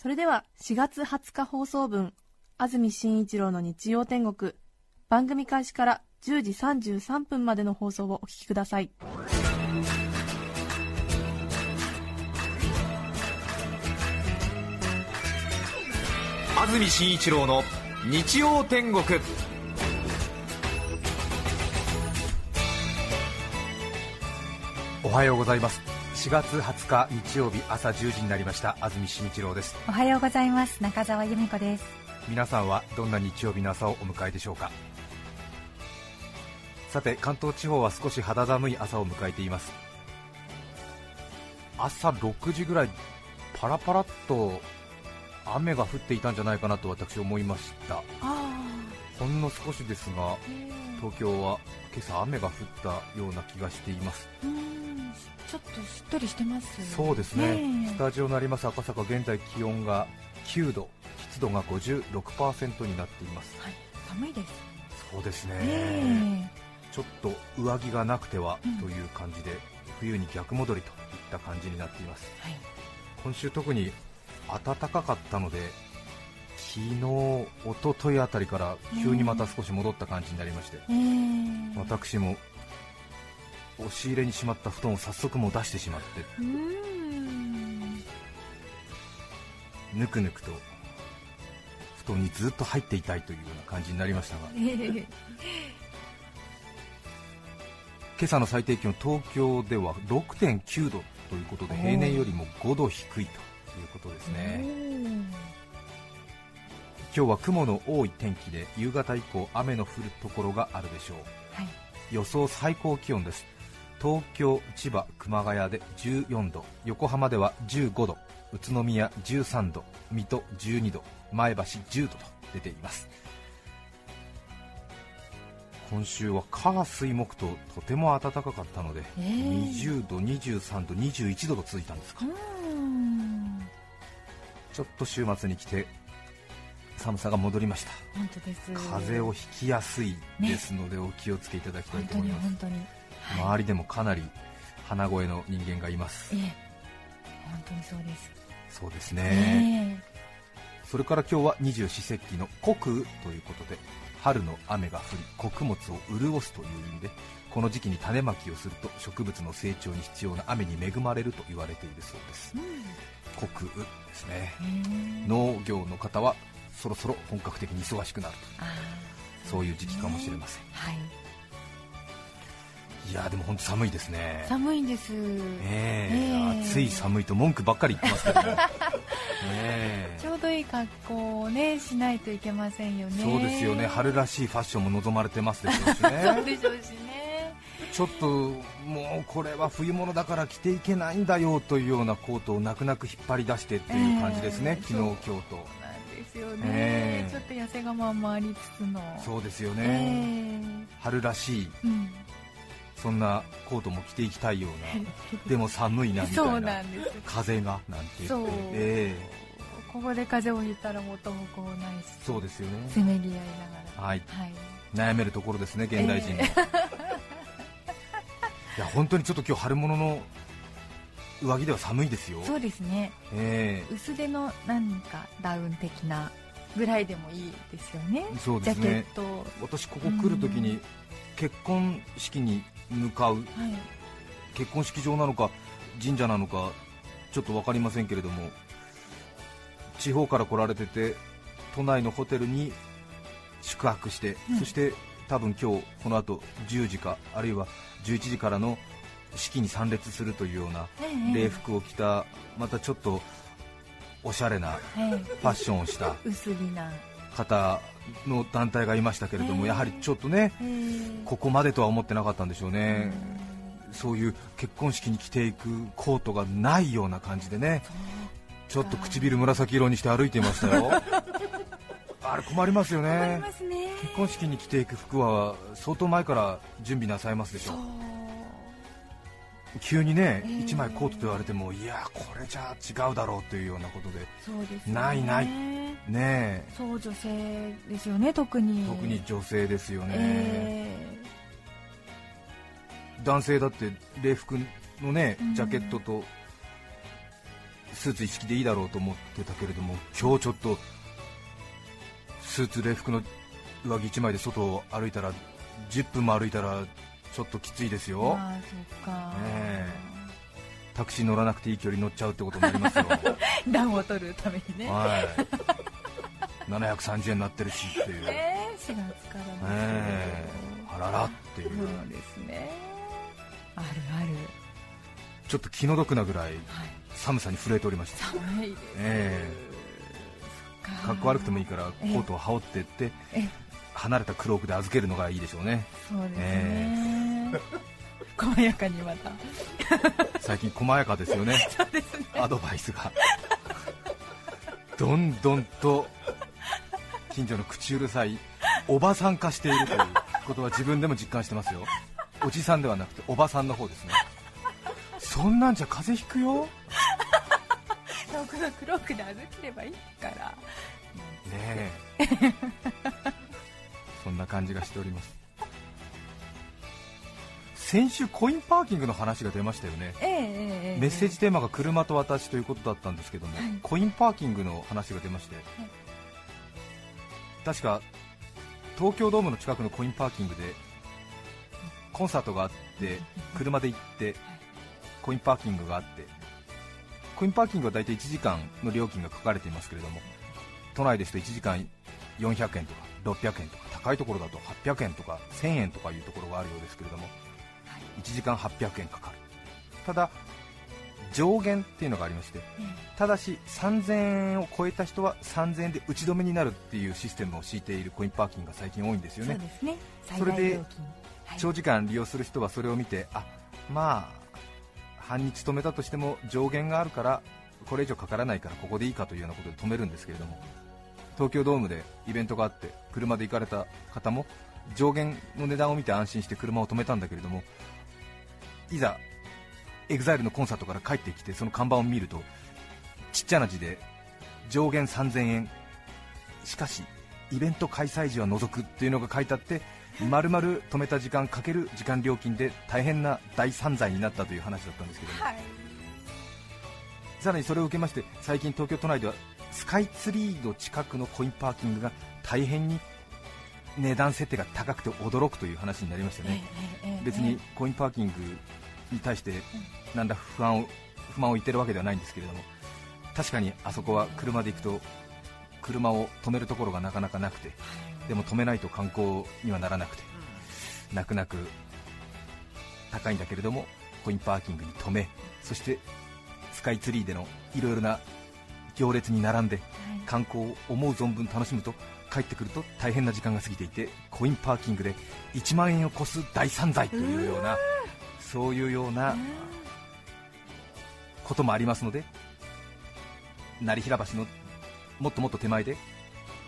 それでは4月20日放送分安住紳一郎の日曜天国番組開始から10時33分までの放送をお聞きください。安住紳一郎の日曜天国。おはようございます。4月20日日曜日朝10時になりました。安住紳一郎です。おはようございます。中澤由美子です。皆さんはどんな日曜日の朝をお迎えでしょうか？さて関東地方は少し肌寒い朝を迎えています。朝6時ぐらいパラパラっと雨が降っていたんじゃないかなと私思いました。ほんの少しですが東京は今朝雨が降ったような気がしています。うんちょっとしっとりしてますそうですね。スタジオのあります。赤坂現在気温が9度湿度が56%になっています。はい。寒いです。そうですね。ねちょっと上着がなくてはうん。という感じで、冬に逆戻りといった感じになっています。はい。今週特に暖かかったので昨日、一昨日あたりから急にまた少し戻った感じになりまして、え。ー、私も押し入れにしまった布団を早速もう出してしまって。ぬくぬくと布団にずっと入っていたいというような感じになりましたが。えー今朝の最低気温東京では6.9度ということで平年よりも5度低いということですね。今日は雲の多い天気で夕方以降雨の降るところがあるでしょう。はい。予想最高気温です東京、千葉、熊谷で14度横浜では15度宇都宮13度水戸12度前橋10度と出ています。今週は火水木ととても暖かかったので、えー20度、23度、21度と続いたんですか。ちょっと週末に来て寒さが戻りました。本当です。風邪をひきやすいですので、お気をつけいただきたいと思います。に本当に。はい周りでもかなり鼻声の人間がいます。ええ。本当にそうです。そうですね、えそれから今日は二十四節気の穀雨ということで春の雨が降り穀物を潤すという意味でこの時期に種まきをすると植物の成長に必要な雨に恵まれると言われているそうです。えうん。穀雨ですね。農業の方はそろそろ本格的に忙しくなるあとそういう時期かもしれません。ーはいいやーでも本当寒いですね。寒いんです。ねえええ。暑い寒いと文句ばっかり言ってますけど ねちょうどいい格好をねしないといけませんよね。そうですよね。春らしいファッションも望まれてますでしょうし そうねでしょうしね。ちょっともうこれは冬物だから着ていけないんだよというようなコートを泣く泣く引っ張り出してっていう感じですね、ええ昨日、今日と。ですよね、ええ。ちょっと痩せ我慢もありつつの。そうですよえね、え。春らしい。うん、そんなコートも着ていきたいようなでも寒いなみたそういななんです。風がなんて。言って、え。ここで風邪をひいたら元も子もないし。えそうですよね。せめぎ合いながら。はい。はい。悩めるところですね現代人。の、いや本当にちょっと今日春物の上着では寒いですよ。そうですね。え薄手の何かダウン的なぐらいでもいいですよね。えそうですジャケッねト。私ここ来るときに結婚式に向かう。はい。結婚式場なのか神社なのかちょっと分かりませんけれども地方から来られてて都内のホテルに宿泊して、うん。そして多分今日この後10時かあるいは11時からの式に参列するというようなええ礼服を着たまたちょっとおしゃれなええファッションをした。薄着な、方の団体がいましたけれども、ええ。やはりちょっとねええ。ここまでとは思ってなかったんでしょうね、そういう結婚式に着ていくコートがないような感じでね、ちょっと唇紫色にして歩いていましたよ、あれ困りますよね。ね。結婚式に着ていく服は相当前から準備なさいますでしょ。そう急にね、えー1枚コートと言われてもいやこれじゃ違うだろうというようなことでそうですね。ないない。ねそう女性ですよね特に。特に女性ですよね、え男性だって礼服のねうん。ジャケットとスーツ一式でいいだろうと思ってたけれども今日ちょっとスーツ礼服の上着1枚で外を歩いたら10分も歩いたらちょっときついですー、よ、まあそっか、え。タクシー乗らなくていい距離乗っちゃうってことになりますよ。暖を取るためにね。はい。730円になってるしっていう、えー、4月からですけど、え。えあららっていう、そうですね。あるある。ちょっと気の毒なぐらいはい。寒さに震えておりました寒いです。ええ。かっこ悪くてもいいからコートを羽織ってって。ええ離れたクロークで預けるのがいいでしょうね。そうですね、細やかにまた。最近細やかですよね。アドバイスが。どんどんと近所の口うるさいおばさん化しているということは自分でも実感してますよ。おじさんではなくておばさんの方ですね。そんなんじゃ風邪ひくよ。遠くのクロークで歩ければいいから。ねえそんな感じがしております。先週コインパーキングの話が出ましたよね。ええええええ。メッセージテーマが車と私ということだったんですけども、はい。コインパーキングの話が出まして、確か東京ドームの近くのコインパーキングでコンサートがあって車で行ってコインパーキングがあってコインパーキングは大体1時間の料金が書かれていますけれども都内ですと1時間400円とか600円とか高いところだと800円とか1000円とかいうところがあるようですけれども1時間800円かかる。ただ上限っていうのがありましてただし3000円を超えた人は3000円で打ち止めになるっていうシステムを敷いているコインパーキングが最近多いんですよね。そうですね。それで長時間利用する人はそれを見てあまあ半日止めたとしても上限があるからこれ以上かからないからここでいいかというようなことで止めるんですけれども東京ドームでイベントがあって車で行かれた方も上限の値段を見て安心して車を止めたんだけれどもいざ EXILE のコンサートから帰ってきてその看板を見るとちっちゃな字で上限3000円。しかしイベント開催時は除くっていうのが書いてあって丸々止めた時間かける時間料金で大変な大散財になったという話だったんですけども、はい。さらにそれを受けまして最近東京都内ではスカイツリーの近くのコインパーキングが大変に値段設定が高くて驚くという話になりましたね、別にコインパーキングに対して何ら不安を不満を言ってるわけではないんですけれども確かにあそこは車で行くと車を止めるところがなかなかなくてでも止めないと観光にはならなくて泣く泣く高いんだけれどもコインパーキングに止めそしてスカイツリーでのいろいろな行列に並んで観光を思う存分楽しむと帰ってくると大変な時間が過ぎていてコインパーキングで1万円を超す大散財というようなそういうようなこともありますので成平橋のもっともっと手前で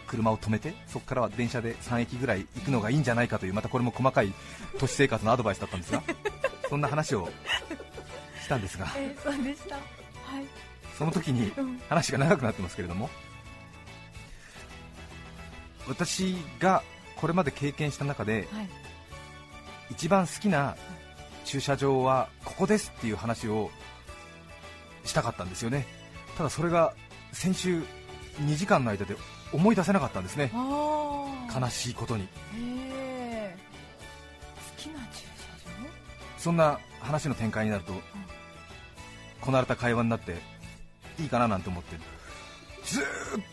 車を止めてそこからは電車で3駅ぐらい行くのがいいんじゃないかというまたこれも細かい都市生活のアドバイスだったんですが そんな話をしたんですが。ええそうでした。はいその時にうん。話が長くなってますけれども。私がこれまで経験した中ではい。一番好きな駐車場はここですっていう話をしたかったんですよね。ただそれが先週2時間の間で思い出せなかったんですね。悲しいことに。へえ好きな駐車そんな話の展開になるとこなれた会話になっていいかななんて思ってずーっ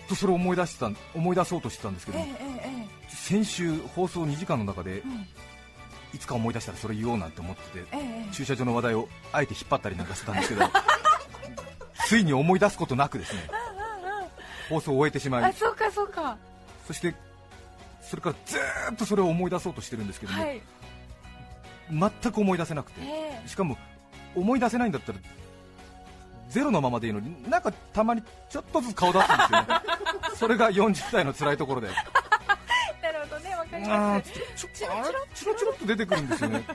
とそれを思い出してた思い出そうとしてたんですけど場ええええ先週放送2時間の中でええうん。いつか思い出したらそれ言おうなんて思っててえ駐車場の話題をあえて引っ張ったりなんかしてたんですけど ついに思い出すことなくですね放送を終えてしまいあそうかそうか。そしてそれからずーっとそれを思い出そうとしてるんですけども、はい。全く思い出せなくてええ。しかも思い出せないんだったらゼロのままでいいのになんかたまにちょっとずつ顔出すんですよね。それが40代の辛いところで。なるほどねわかります。ちょあれ？チロチロっと出てくるんですよね。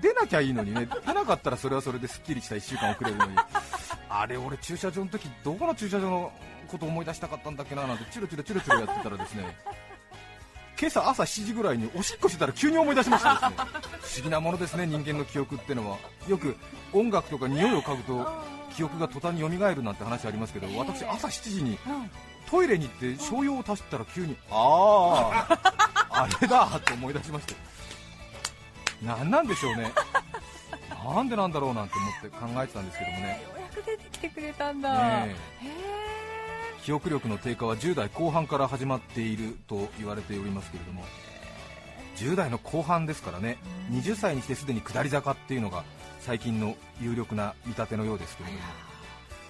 出なきゃいいのにね。出なかったらそれはそれですっきりした1週間遅れるのに。あれ俺駐車場の時どこの駐車場のこと思い出したかったんだっけななんてチロチロチロチロやってたらですね。今朝朝7時ぐらいにおしっこしてたら急に思い出しましたですね。不思議なものですね人間の記憶ってのは。よく音楽とか匂いを嗅ぐと記憶が途端に蘇るなんて話ありますけど私朝7時にトイレに行って商用を足したら急にああ あれだと思い出しまして。何なんでしょうね。なんでなんだろうなんて思って考えてたんですけどもね。ようやく出てきてくれたんだ、ね記憶力の低下は10代後半から始まっていると言われておりますけれども。10代の後半ですからね。20歳にしてすでに下り坂っていうのが最近の有力な見立てのようですけれども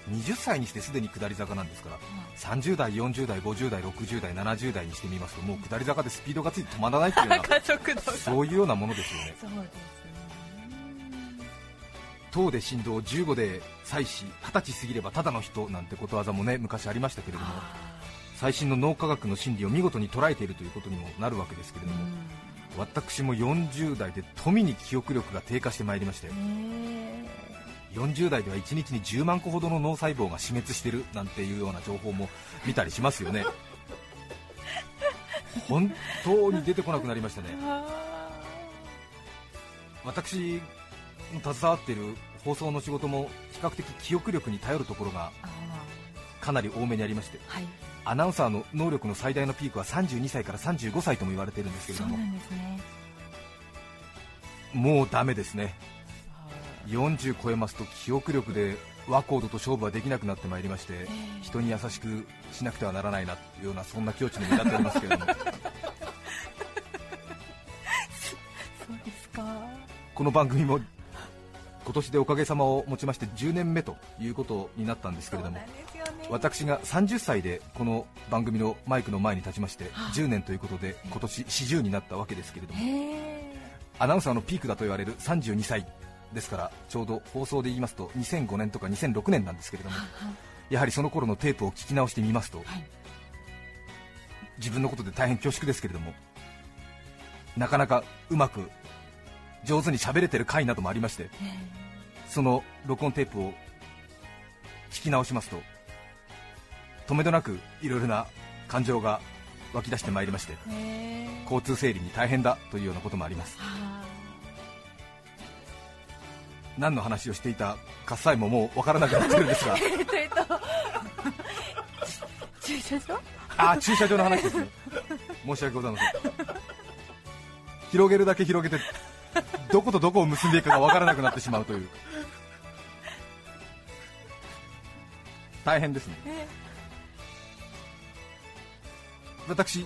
20歳にしてすでに下り坂なんですから30代、40代、50代、60代、70代にしてみますともう下り坂でスピードがついて止まらないっていうような そういうようなものですよね。そうですね。10で振動15で妻子20歳過ぎればただの人なんてことわざもね昔ありましたけれども最新の脳科学の真理を見事に捉えているということにもなるわけですけれども私も40代で富に記憶力が低下してまいりまして40代では1日に10万個ほどの脳細胞が死滅してるなんていうような情報も見たりしますよね。本当に出てこなくなりましたね。私の携わっている放送の仕事も比較的記憶力に頼るところがかなり多めにありまして。はいアナウンサーの能力の最大のピークは32歳から35歳とも言われているんですけれども。ねもうダメですね。40超えますと記憶力でワコードと勝負はできなくなってまいりまして、人に優しくしなくてはならないなというようなそんな境地に至っておりますけれども。そうですか。この番組も今年でおかげさまをもちまして10年目ということになったんですけれども私が30歳でこの番組のマイクの前に立ちましてはあ。10年ということで今年40になったわけですけれどもアナウンサーのピークだと言われる32歳ですからちょうど放送で言いますと2005年とか2006年なんですけれどもやはりその頃のテープを聞き直してみますと、はい。自分のことで大変恐縮ですけれどもなかなかうまく上手に喋れてる回などもありましてその録音テープを聞き直しますととめどなくいろいろな感情が湧き出してまいりまして交通整理に大変だというようなこともあります。は何の話をしていたかさえももう分からなくなってるんですが。駐車場？あ駐車場の話ですね。申し訳ございません。広げるだけ広げてどことどこを結んでいくかが分からなくなってしまうという。大変ですね私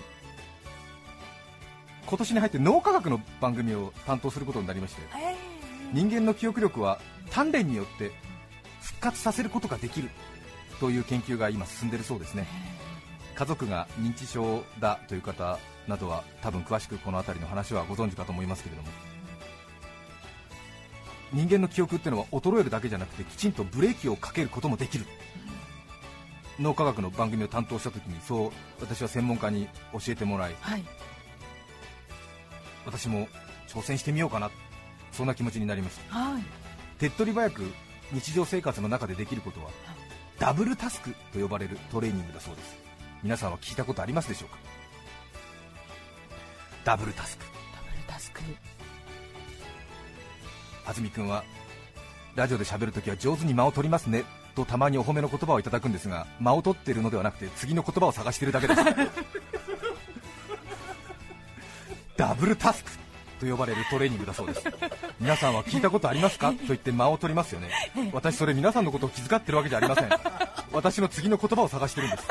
今年に入って脳科学の番組を担当することになりましてえ人間の記憶力は鍛錬によって復活させることができるという研究が今進んでいるそうですね。家族が認知症だという方などは多分詳しくこの辺りの話はご存知かと思いますけれども人間の記憶っていうのは衰えるだけじゃなくてきちんとブレーキをかけることもできる脳科学の番組を担当した時にそう私は専門家に教えてもらいはい。私も挑戦してみようかなそんな気持ちになりました。はい。手っ取り早く日常生活の中でできることはダブルタスクと呼ばれるトレーニングだそうです。皆さんは聞いたことありますでしょうか？ダブルタスク。ダブルタスク。安住君はラジオで喋るときは上手に間を取りますねとたまにお褒めの言葉をいただくんですが間を取っているのではなくて次の言葉を探しているだけです。ダブルタスクと呼ばれるトレーニングだそうです。皆さんは聞いたことありますか？と言って間を取りますよね。私それ皆さんのことを気遣ってるわけじゃありません。私の次の言葉を探してるんです。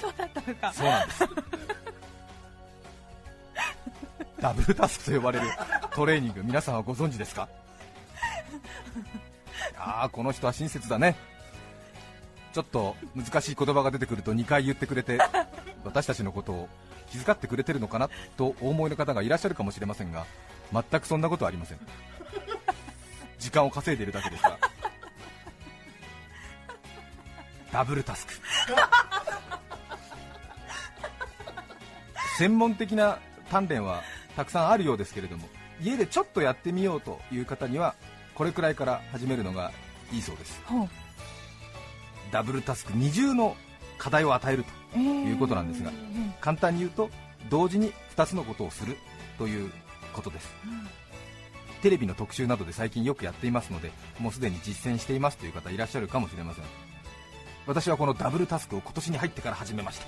そうだったのか。そうなんです。ダブルタスクと呼ばれるトレーニング皆さんはご存知ですか？ああこの人は親切だね。ちょっと難しい言葉が出てくると2回言ってくれて 私たちのことを気遣ってくれてるのかなとお思いの方がいらっしゃるかもしれませんが全くそんなことはありません。時間を稼いでいるだけですがダブルタスク。専門的な鍛錬はたくさんあるようですけれども家でちょっとやってみようという方にはこれくらいから始めるのがいいそうです。ダブルタスク二重の課題を与えるといいうことなんですが簡単に言うと同時に2つのことをするということです。テレビの特集などで最近よくやっていますのでもうすでに実践していますという方いらっしゃるかもしれません。私はこのダブルタスクを今年に入ってから始めました。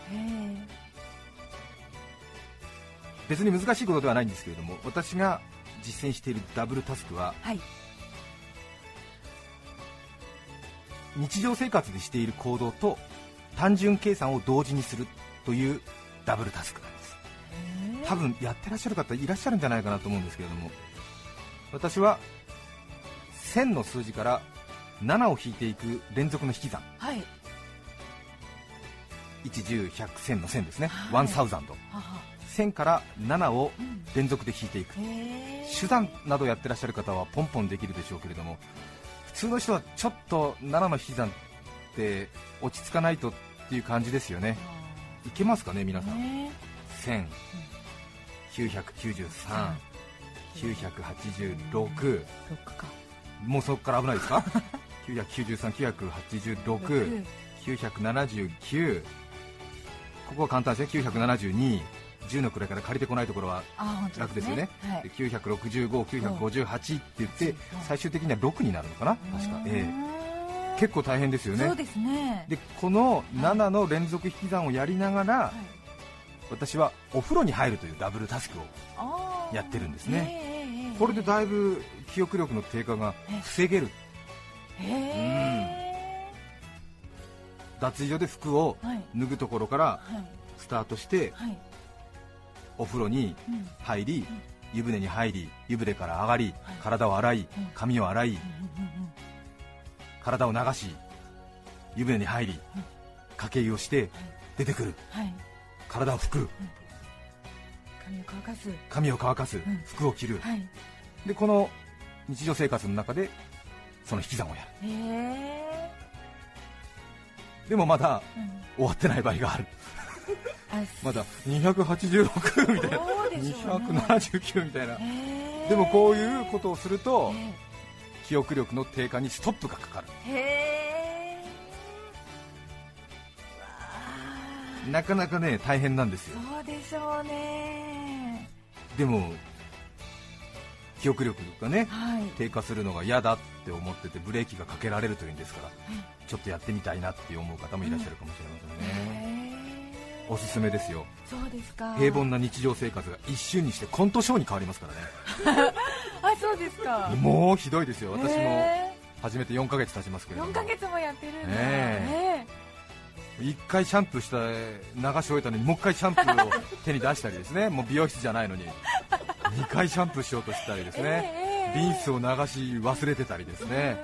別に難しいことではないんですけれども私が実践しているダブルタスクははい日常生活でしている行動と単純計算を同時にするというダブルタスクなんです。多分やってらっしゃる方いらっしゃるんじゃないかなと思うんですけれども私は1000の数字から7を引いていく連続の引き算。はい。1 1 0 1 0 0 1000の1000ですね、はい。1000はは。1000から7をうん。連続で引いていく。へー。手段などやってらっしゃる方はポンポンできるでしょうけれども普通の人はちょっと7の引き算って落ち着かないとっていう感じですよね。いけますかね皆さん。ね。10993 986ロックか。もうそこから危ないですか？993、986、979ここは簡単ですね。972 10の位から借りてこないところは楽ですよね、はい。で965、958って言ってうん。最終的には6になるのかな、確か、ええ。え結構大変ですよね。ね。でこの7の連続引き算をやりながら、はい。私はお風呂に入るというダブルタスクをやってるんですね。ええええこれでだいぶ記憶力の低下が防げる。へえ脱衣所で服をはい。脱ぐところからはい。スタートしてはいお風呂にうん。入り湯船に入り湯船から上がりはい。体を洗いうん。髪を洗い体を流し湯船に入り掛け湯をして出てくる。体を拭く。髪を乾かす。髪を乾かす。ん。服を着る。はい。でこの日常生活の中でその引き算をやる。でもまだうん。終わってない場合がある。あまだ286みたいな。そうでしょうね。279みたいな。でもこういうことをするとえ記憶力の低下にストップがかかる。なかなかね大変なんですよ。あそうでしょうね。でも記憶力がねはい。低下するのが嫌だって思っててブレーキがかけられるというんですからちょっとやってみたいなって思う方もいらっしゃるかもしれませんね、おすすめですよ。そうですか。平凡な日常生活が一瞬にしてコントショーに変わりますからね。あそうですか。もうひどいですよ。私もへ始めて4ヶ月経ちますけども。4ヶ月もやってるんだ。え。1回シャンプーした流し終えたのにもう1回シャンプーを手に出したりですね。もう美容室じゃないのに。2回シャンプーしようとしたりですね。ええリンスを流し忘れてたりですね。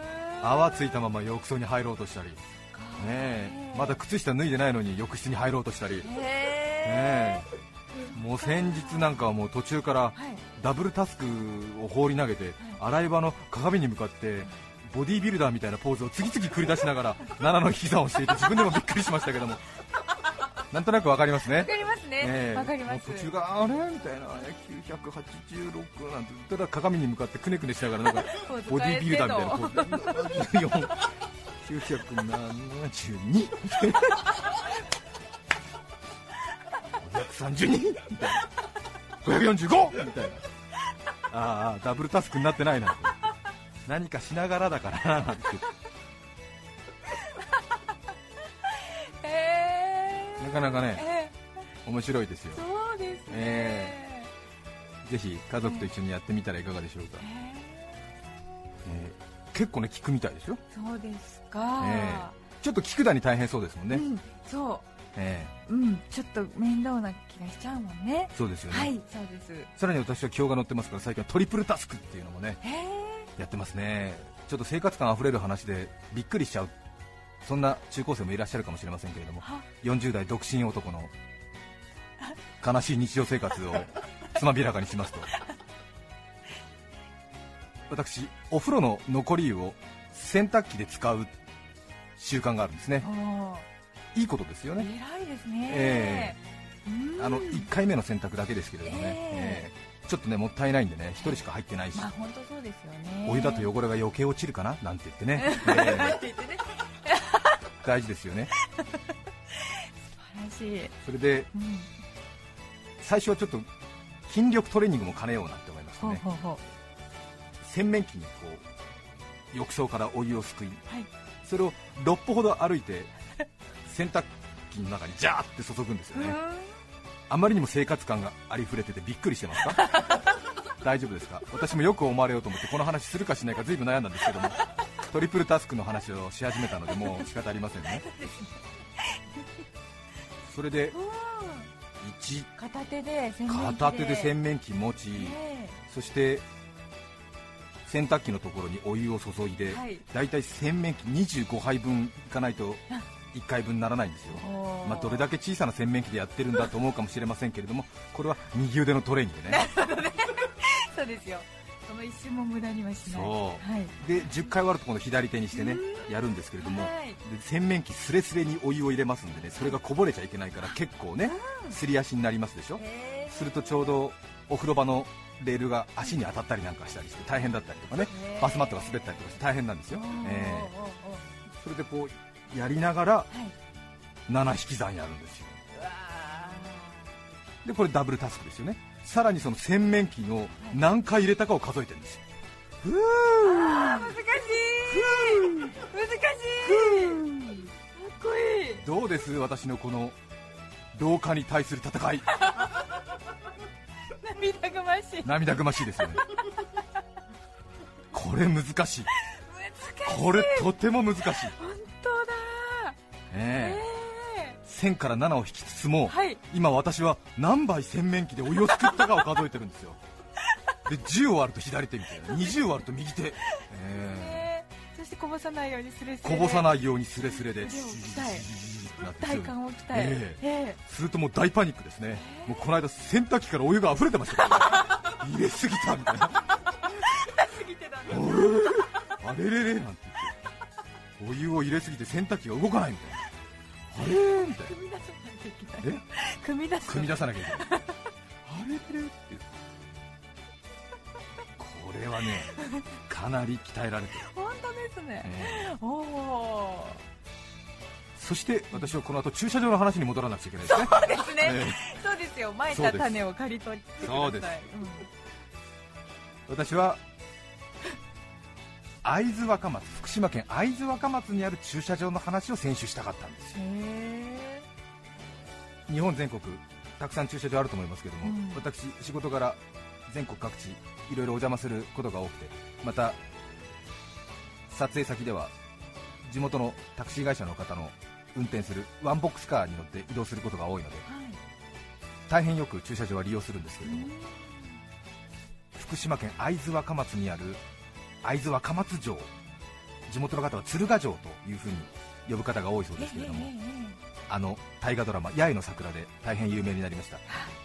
泡ついたまま浴槽に入ろうとしたりね。えまだ靴下脱いでないのに浴室に入ろうとしたり。ねもう先日なんかはもう途中からはい。ダブルタスクを放り投げて洗い場の鏡に向かってボディービルダーみたいなポーズを次々繰り出しながら 7の引き算をしていて自分でもびっくりしましたけども。なんとなくわかりますね。わかりますね。ええ。わかります。途中からあれ？みたいな。986なんてたら鏡に向かってくねくねしながらなんかボディービルダーみたいなポーズ。74 972 532みたいな545みたいな。ああダブルタスクになってないな。何かしながらだからななんて。なかなかねえ面白いですよ。そうですね。えぜひ家族と一緒にやってみたらいかがでしょうか、えー結構ね聞くみたいですよ。そうですか。えちょっと聞くだに大変そうですもんね、うんそえううんちょっと面倒な気がしちゃうもんね。ーそうですよね、はいそうです。さらに私は今日が乗ってますから最近はトリプルタスクっていうのもねやってますね。ちょっと生活感あふれる話でびっくりしちゃうそんな中高生もいらっしゃるかもしれませんけれどもは40代独身男の悲しい日常生活をつまびらかにしますと私お風呂の残り湯を洗濯機で使う習慣があるんですね。いいことですよね。偉いですね。えうん。あの1回目の選択だけですけれどもね、ええ。ーちょっとねもったいないんでね1人しか入ってないし、まあ本当そうですよね。お湯だと汚れが余計落ちるかな？なんて言ってね、えなんーて言ってね。大事ですよね。素晴らしい、それでうん、最初はちょっと筋力トレーニングも兼ねようなって思いましたね。ほうほうほ洗面器にこう浴槽からお湯をすくい、はい。それを6歩ほど歩いて洗濯機の中にジャーって注ぐんですよう、ね、あまりにも生活感がありふれててびっくりしてますか？大丈夫ですか？私もよく思われようと思ってこの話するかしないかずいぶん悩んだんですけどもトリプルタスクの話をし始めたのでもう仕方ありませんね。それでうん1片手で洗面器で。片手で洗面器持ちえ。そして洗濯機のところにお湯を注いで、はい。だいたい洗面器25杯分いかないと1回分ならないんですよ。まあ、どれだけ小さな洗面器でやってるんだと思うかもしれませんけれどもこれは右腕のトレーニングね。そうですよ。その一瞬も無駄にはしない。はい。で10回終わると今度左手にしてねやるんですけれども、はい。で洗面器すれすれにお湯を入れますんでねそれがこぼれちゃいけないから結構ねすり足になりますでしょ。するとちょうどお風呂場のレールが足に当たったりなんかしたりして大変だったりとかねバスマットが滑ったりとかして大変なんですよ、えおーーそれでこうやりながらはい7引き算やるんですよ。でこれダブルタスクですよね。さらにその洗面器の何回入れたかを数えてるんですよ。ふーー難しい。難しい。かっこいい。どうです？私のこの老化に対する戦い 涙ぐましい。涙ぐましいですよね。これ難しい。難しい。これとても難しい、本当だ。ええ。え1000から7を引きつつも、はい。今私は何杯洗面器でお湯をすくったかを数えてるんですよ。で10割ると左手みたいな。20割ると右手、ええ。そしてこぼさないようにするえこぼさいないようにスレスレで。腕なって体幹を鍛えええするともう大パニックですねもうこの間洗濯機からお湯が溢れてましたから、ね、入れすぎたみたいなえ過ぎてたあれれれなんて言ってお湯を入れすぎて洗濯機が動かないみたいなあれみたいな組み出さないといけないえ組み出す組み出さなきゃいけないあれれれってこれはねかなり鍛えられてる、本当ですねええおおそして私はこの後駐車場の話に戻らなくちゃいけないですね。そうですね、えそうですよ。まいた種を刈り取ってください。そうです。ん私は会津若松福島県会津若松にある駐車場の話を先週したかったんですよ。へ日本全国たくさん駐車場あると思いますけども、うん。私仕事柄全国各地いろいろお邪魔することが多くてまた撮影先では地元のタクシー会社の方の運転するワンボックスカーに乗って移動することが多いのでえはい。大変よく駐車場は利用するんですけれども福島県会津若松にある会津若松城地元の方は鶴ヶ城というふうに呼ぶ方が多いそうですけれどもあの大河ドラマ「八重の桜」で大変有名になりました。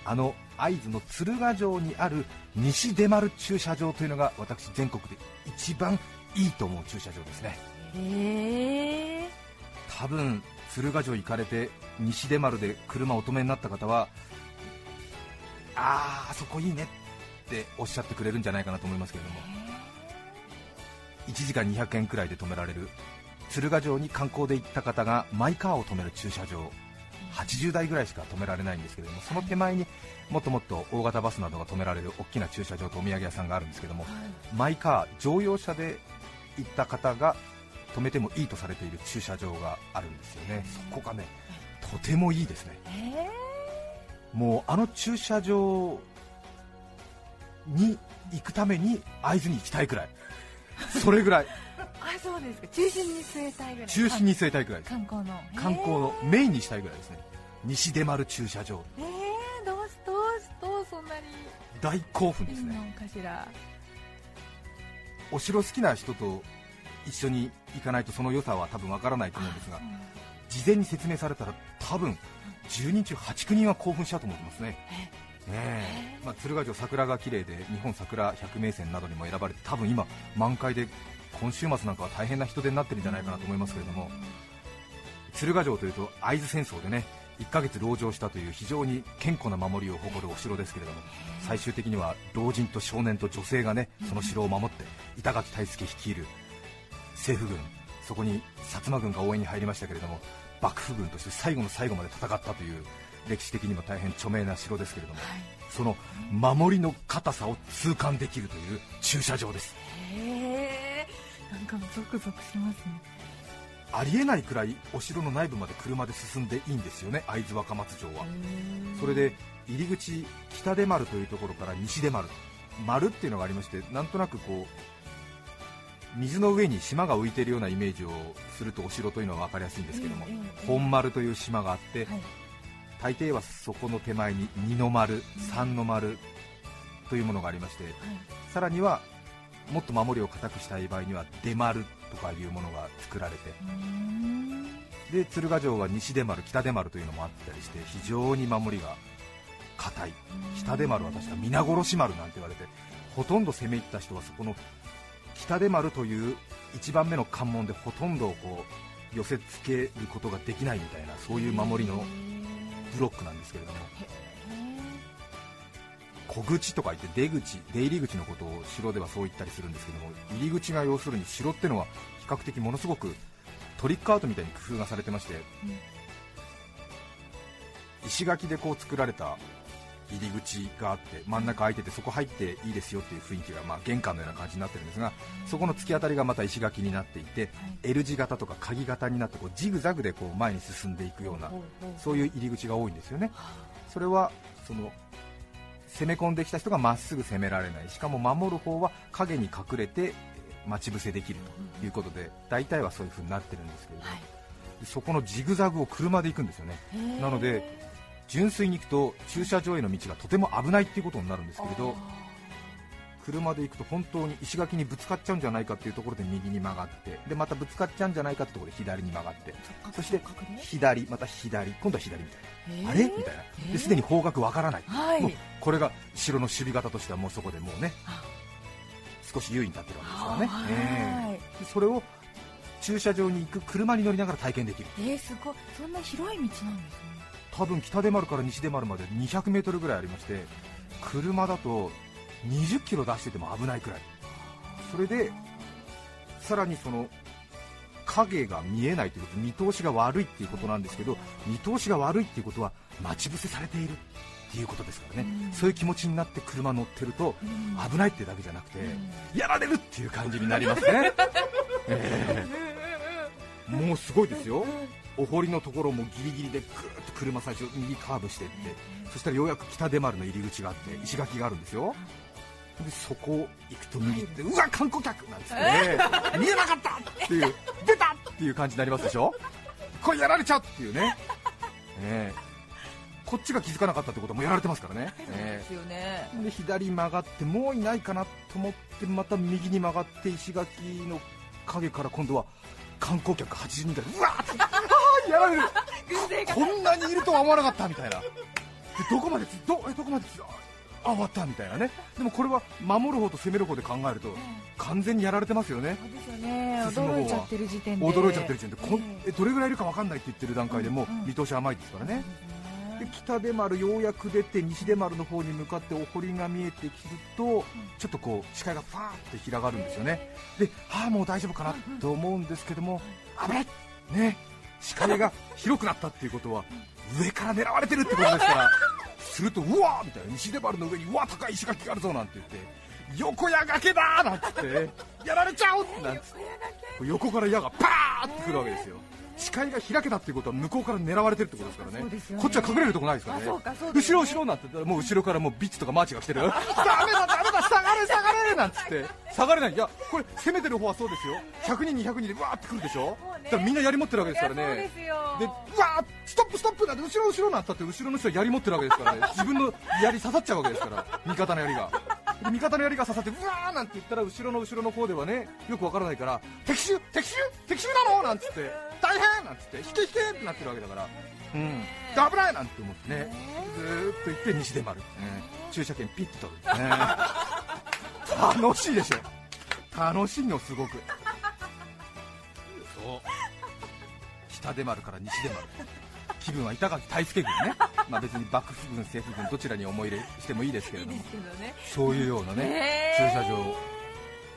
あの会津の鶴ヶ城にある西出丸駐車場というのが私全国で一番いいと思う駐車場ですね。ええ多分鶴ヶ城行かれて西出丸で車お止めになった方はあーあそこいいねっておっしゃってくれるんじゃないかなと思いますけれども。1時間200円くらいで止められる鶴ヶ城に観光で行った方がマイカーを止める駐車場80台ぐらいしか止められないんですけれどもその手前にもっともっと大型バスなどが止められる大きな駐車場とお土産屋さんがあるんですけどもマイカー乗用車で行った方が止めてもいいとされている駐車場があるんですよね。そこがねとてもいいですね。えもうあの駐車場に行くために会津に行きたいくらい。それぐらい。あそうですか。中心に据えたいぐらい中心に据えたいくらい観光の。観光のメインにしたいぐらいですね。西出丸駐車場。えー、えー、どうしどうしどうそんなに大興奮ですね。のかしら。お城好きな人と一緒に行かないとその良さは多分わからないと思うんですが事前に説明されたら多分10人中8、9人は興奮しちゃうと思いますね。ねえ。まあ、鶴ヶ城桜が綺麗で日本桜百名線などにも選ばれて多分今満開で今週末なんかは大変な人手になってるんじゃないかなと思いますけれども、鶴ヶ城というと会津戦争でね1ヶ月籠城したという非常に健康な守りを誇るお城ですけれども最終的には老人と少年と女性がねその城を守って板垣退助率いる政府軍そこに薩摩軍が応援に入りましたけれども幕府軍として最後の最後まで戦ったという歴史的にも大変著名な城ですけれども、その守りの硬さを痛感できるという駐車場です。へえなんかゾクゾクしますね。ありえないくらいお城の内部まで車で進んでいいんですよね会津若松城は。それで入り口北出丸というところから西出丸。丸っていうのがありましてなんとなくこう水の上に島が浮いているようなイメージをするとお城というのは分かりやすいんですけども、本丸という島があって、はい。大抵はそこの手前に二の丸、三の丸というものがありまして、さらにはもっと守りを固くしたい場合には出丸とかいうものが作られてで鶴ヶ城は西出丸、北出丸というのもあったりして非常に守りが硬い、北出丸は確か皆殺し丸なんて言われてほとんど攻め入った人はそこの北出丸という一番目の関門でほとんどこう寄せつけることができないみたいなそういう守りのブロックなんですけれども。小口とか言って出口出入り口のことを城ではそう言ったりするんですけども入り口が要するに城ってのは比較的ものすごくトリックアウトみたいに工夫がされてまして、石垣でこう作られた入り口があって真ん中空いててそこ入っていいですよっていう雰囲気が、まあ、玄関のような感じになってるんですがそこの突き当たりがまた石垣になっていて L 字型とか鍵型になってこうジグザグでこう前に進んでいくようなそういう入り口が多いんですよね。それはその攻め込んできた人がまっすぐ攻められない。しかも守る方は影に隠れてえー待ち伏せできるということで大体はそういう風になってるんですけれど、でそこのジグザグを車で行くんですよね。なので純粋に行くと駐車場への道がとても危ないっていうことになるんですけれど車で行くと本当に石垣にぶつかっちゃうんじゃないかっていうところで右に曲がってでまたぶつかっちゃうんじゃないかってところで左に曲がってそして左また左今度は左みたいな。あれみたいな。ですでに方角わからない、はい。もうこれが城の守備型としてはもうそこでもうね少し優位に立ってるわけですからね、はいええ。でそれを駐車場に行く車に乗りながら体験できる。えー、すごい。そんな広い道なんですね多分北出丸から西出丸まで 200m ぐらいありまして車だと20キロ出してても危ないくらい。それでさらにその影が見えないということ見通しが悪いっていうことなんですけど見通しが悪いっていうことは待ち伏せされているっていうことですからね、うん。そういう気持ちになって車乗ってるとうん。危ないっていうだけじゃなくて、やられるっていう感じになりますね、え えもうすごいですよ、お堀のところもギリギリでぐーっと車最初右カーブしていって、そしたらようやく北出丸の入り口があって石垣があるんですよ。でそこ行くと右って、うわ観光客なんですね、見えなかったっていう出たっていう感じになりますでしょ。これやられちゃうっていうね、ええ。こっちが気づかなかったってことはもうやられてますからね、ええですよね。で左曲がってもういないかなと思ってまた右に曲がって石垣の影から今度は観光客80人ぐらいうわーって。あ ーやられる。こんなにいるとは思わなかったみたいな。でどこまでつどえどこまでつあ終わったみたいなね。でもこれは守る方と攻める方で考えると完全にやられてますよね。そうですよね。進む方は。驚いちゃってる時点で。驚いちゃってる時点で。こんええ。どれぐらいいるか分かんないって言ってる段階でもううんうん見通し甘いですからね。えで北出丸ようやく出て西出丸の方に向かってお堀が見えてくるとちょっとこう視界がファーって広がるんですよね。でああもう大丈夫かなと思うんですけども危ないね。視界が広くなったっていうことは上から狙われてるってことですからするとうわーみたいな。西出丸の上にうわ高い石垣があるぞなんて言って横矢崖だなんつってやられちゃうなんつって横から矢がパーってくるわけですよ視界が開けたっていうことは向こうから狙われてるってことですからね。ね。こっちは隠れるとこないですからね。ね。後ろ後ろなんて言ったらもう後ろからもうビッチとかマーチが来てる ダメだダメだ下がれ下がれなんつって。下がれない。いやこれ攻めてる方はそうですよ。100人200人でわーってくるでしょ。ね。だからみんな槍持ってるわけですからね。でわーストップストップなんて後ろ後ろなんてって後ろの人は槍持ってるわけですからね。自分の槍刺さっちゃうわけですから味方の槍が。で味方の槍が刺さってうわーなんて言ったら後ろの後ろの方ではねよくわからないから敵襲敵襲敵襲なの？なんつって大変なんつって引け引けってなってるわけだからうん。で危ないなんて思ってねずーっと行って西出丸、うん。駐車券ピッと取る、ね。楽しいでしょ。楽しいのすごく。そう北出丸から西出丸。気分は板垣大輔軍ね、まあ、別に幕府軍、政府軍どちらに思い入れしてもいいですけれども、けどね。そういうようなね、駐車場、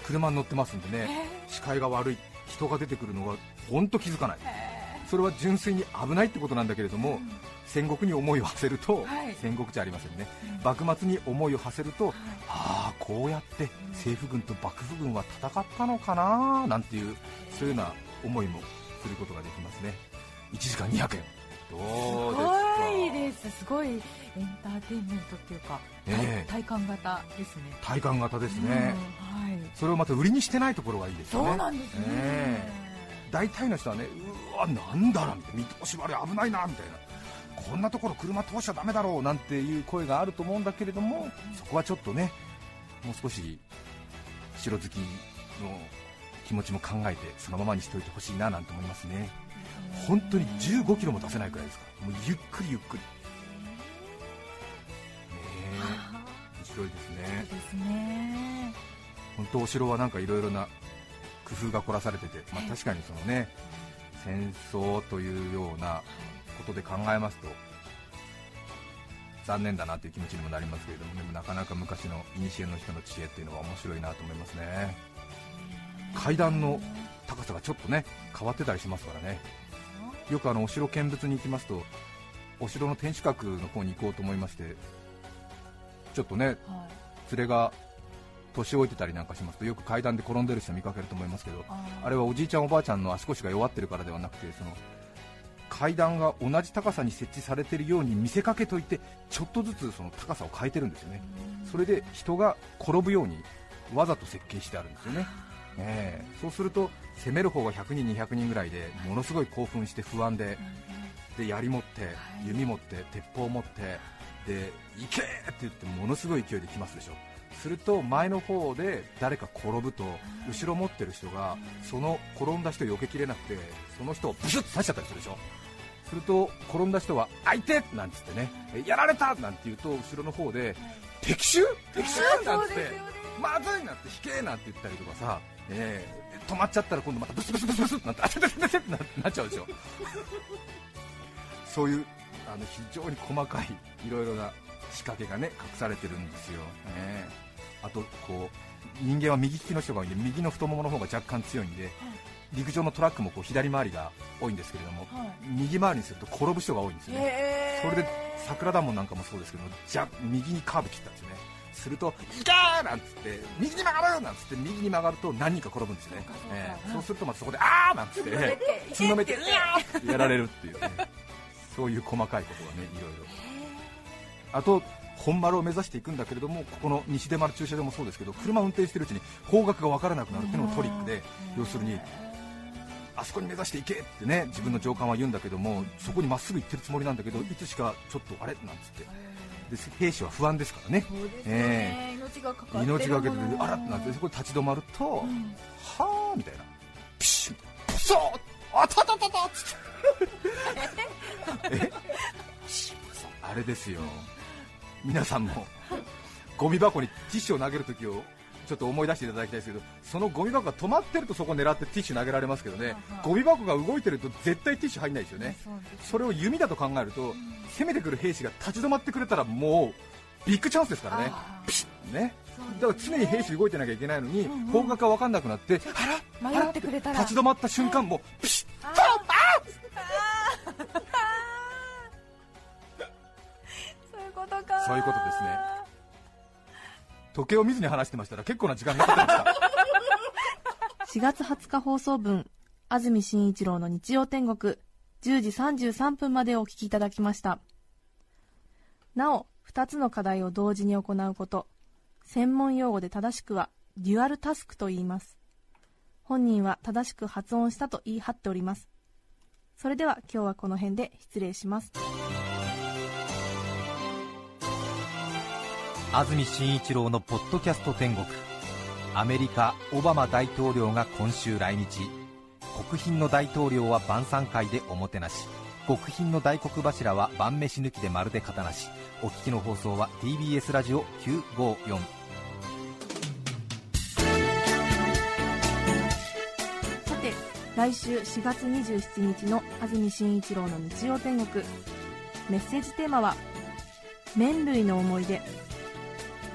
車に乗ってますんでね、視界が悪い、人が出てくるのが本当気づかない、それは純粋に危ないってことなんだけれども、戦国に思いを馳せると、はい。戦国じゃありませんね、幕末に思いを馳せると、ああ、こうやって政府軍と幕府軍は戦ったのかななんていう、そういうような思いもすることができますね。1時間200円どうですかいです。すごいエンターテインメントっていうか、ええ。体感型ですね。体感型ですね、うんはい。それをまた売りにしてないところがいいですよね。そうなんですね、え大体の人はねうわなんだなんて見通し悪い危ないなみたいな。こんなところ車通しちゃダメだろうなんていう声があると思うんだけれどもそこはちょっとねもう少し城好きの気持ちも考えてそのままにしておいてほしいななんて思いますね本当に15キロも出せないくらいですからもうゆっくりゆっくり。ねえ面白いですね。ですね。本当お城はなんかいろいろな工夫が凝らされてて、まあ、確かにそのね戦争というようなことで考えますと残念だなという気持ちにもなりますけれどもでもなかなか昔の古の人の知恵っていうのは面白いなと思いますね。階段の高さがちょっとね変わってたりしますからねよくあのお城見物に行きますとお城の天守閣の方に行こうと思いましてちょっとねはい。連れが年老いてたりなんかしますとよく階段で転んでる人見かけると思いますけどあれはおじいちゃんおばあちゃんの足腰が弱ってるからではなくてその階段が同じ高さに設置されているように見せかけといてちょっとずつその高さを変えてるんですよね。それで人が転ぶようにわざと設計してあるんですよね、ええ。そうすると攻める方が100人200人ぐらいでものすごい興奮して不安でで槍持って弓持って鉄砲持ってで行けって言ってものすごい勢いで来ますでしょ。すると前の方で誰か転ぶと後ろ持ってる人がその転んだ人を避けきれなくてその人をブシュッと刺しちゃったりするでしょ。すると転んだ人は相手！なんつってねえやられた！なんて言うと後ろの方で敵襲敵襲！なんつってまずい！なんて引け！なんて言ったりとかさ、え。ー止まっちゃったら今度またブスブスブスブスってなってあててててってななっちゃうでしょ。そういうあの非常に細かいいろいろな仕掛けがね隠されてるんですよ、ね、あとこう人間は右利きの人が多いんで右の太ももの方が若干強いんで、陸上のトラックもこう左回りが多いんですけれども、はい。右回りにすると転ぶ人が多いんですよね、それで桜田門なんかもそうですけどじゃ右にカーブ切ったんですよねすると「いけー!」なんつって「右に曲がる!」なんつって右に曲がると何人か転ぶんですよねそうええそうするとまたそこで「あー!」なんつってつんのめて「うわー!」ってやられるっていうねそういう細かいことがねいろいろあと本丸を目指していくんだけれどもここの西出丸駐車場もそうですけど車を運転しているうちに方角が分からなくなるっていうのもトリックで要するにあそこに目指していけってね自分の上官は言うんだけどもそこにまっすぐ行ってるつもりなんだけどいつしかちょっとあれ？なんつってで兵士は不安ですからね。そうですよえね、命がか命がけでものあらってなってそこで立ち止まると、ん。はあみたいな。ピシップソーあたたたたっつって。え？あれですよ。皆さんもゴミ箱にティッシュを投げるときをちょっと思い出していただきたいですけどそのゴミ箱が止まってるとそこ狙ってティッシュ投げられますけどねゴミ箱が動いてると絶対ティッシュ入んないですよね。それを弓だと考えると攻めてくる兵士が立ち止まってくれたらもうビッグチャンスですからね。ピシッね。だから常に兵士動いてなきゃいけないのに、方角が分かんなくなって、あら迷ってくれたら。立ち止まった瞬間、もうピシッ。あー。そういうことかそういうことですね時計を見ずに話してましたら結構な時間がかかってました。4月20日放送分、安住紳一郎の日曜天国、10時33分までお聞きいただきました。なお、2つの課題を同時に行うこと、専門用語で正しくは、デュアルタスクと言います。本人は正しく発音したと言い張っております。それでは今日はこの辺で失礼します。安住紳一郎のポッドキャスト天国。アメリカオバマ大統領が今週来日。国賓の大統領は晩餐会でおもてなし。国賓の大黒柱は晩飯抜きでまるで肩なし。お聞きの放送は TBS ラジオ954さて、来週4月27日の安住紳一郎の日曜天国。メッセージテーマは「麺類の思い出」